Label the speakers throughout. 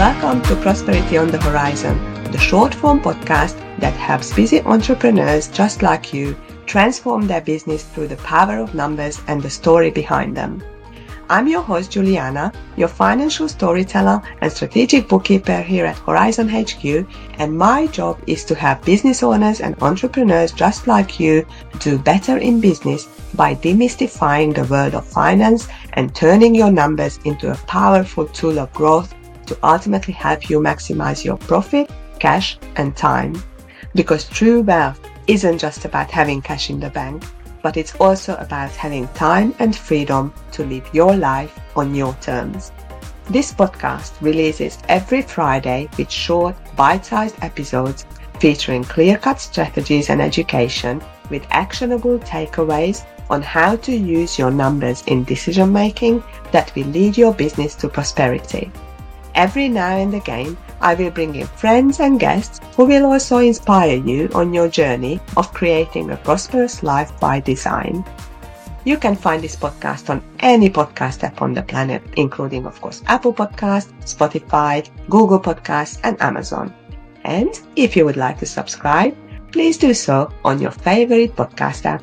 Speaker 1: Welcome to Prosperity on the Horizon, the short form podcast that helps busy entrepreneurs just like you transform their business through the power of numbers and the story behind them. I'm your host, Julianna, your financial storyteller and strategic bookkeeper here at Horizon HQ, and my job is to help business owners and entrepreneurs just like you do better in business by demystifying the world of finance and turning your numbers into a powerful tool of growth to ultimately help you maximize your profit, cash, and time. Because true wealth isn't just about having cash in the bank but it's also about having time and freedom to live your life on your terms. This podcast releases every Friday with short, bite sized episodes featuring clear cut strategies and education with actionable takeaways on how to use your numbers in decision making that will lead your business to prosperity. Every now and again, I will bring in friends and guests who will also inspire you on your journey of creating a prosperous life by design. You can find this podcast on any podcast app on the planet, including, of course, Apple Podcasts, Spotify, Google Podcasts, and Amazon. And if you would like to subscribe, please do so on your favorite podcast app.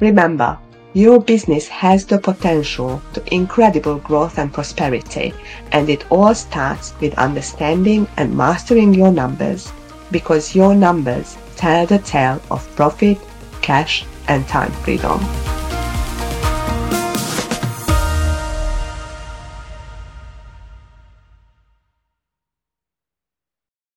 Speaker 1: Remember, your business has the potential to incredible growth and prosperity, and it all starts with understanding and mastering your numbers because your numbers tell the tale of profit, cash, and time freedom.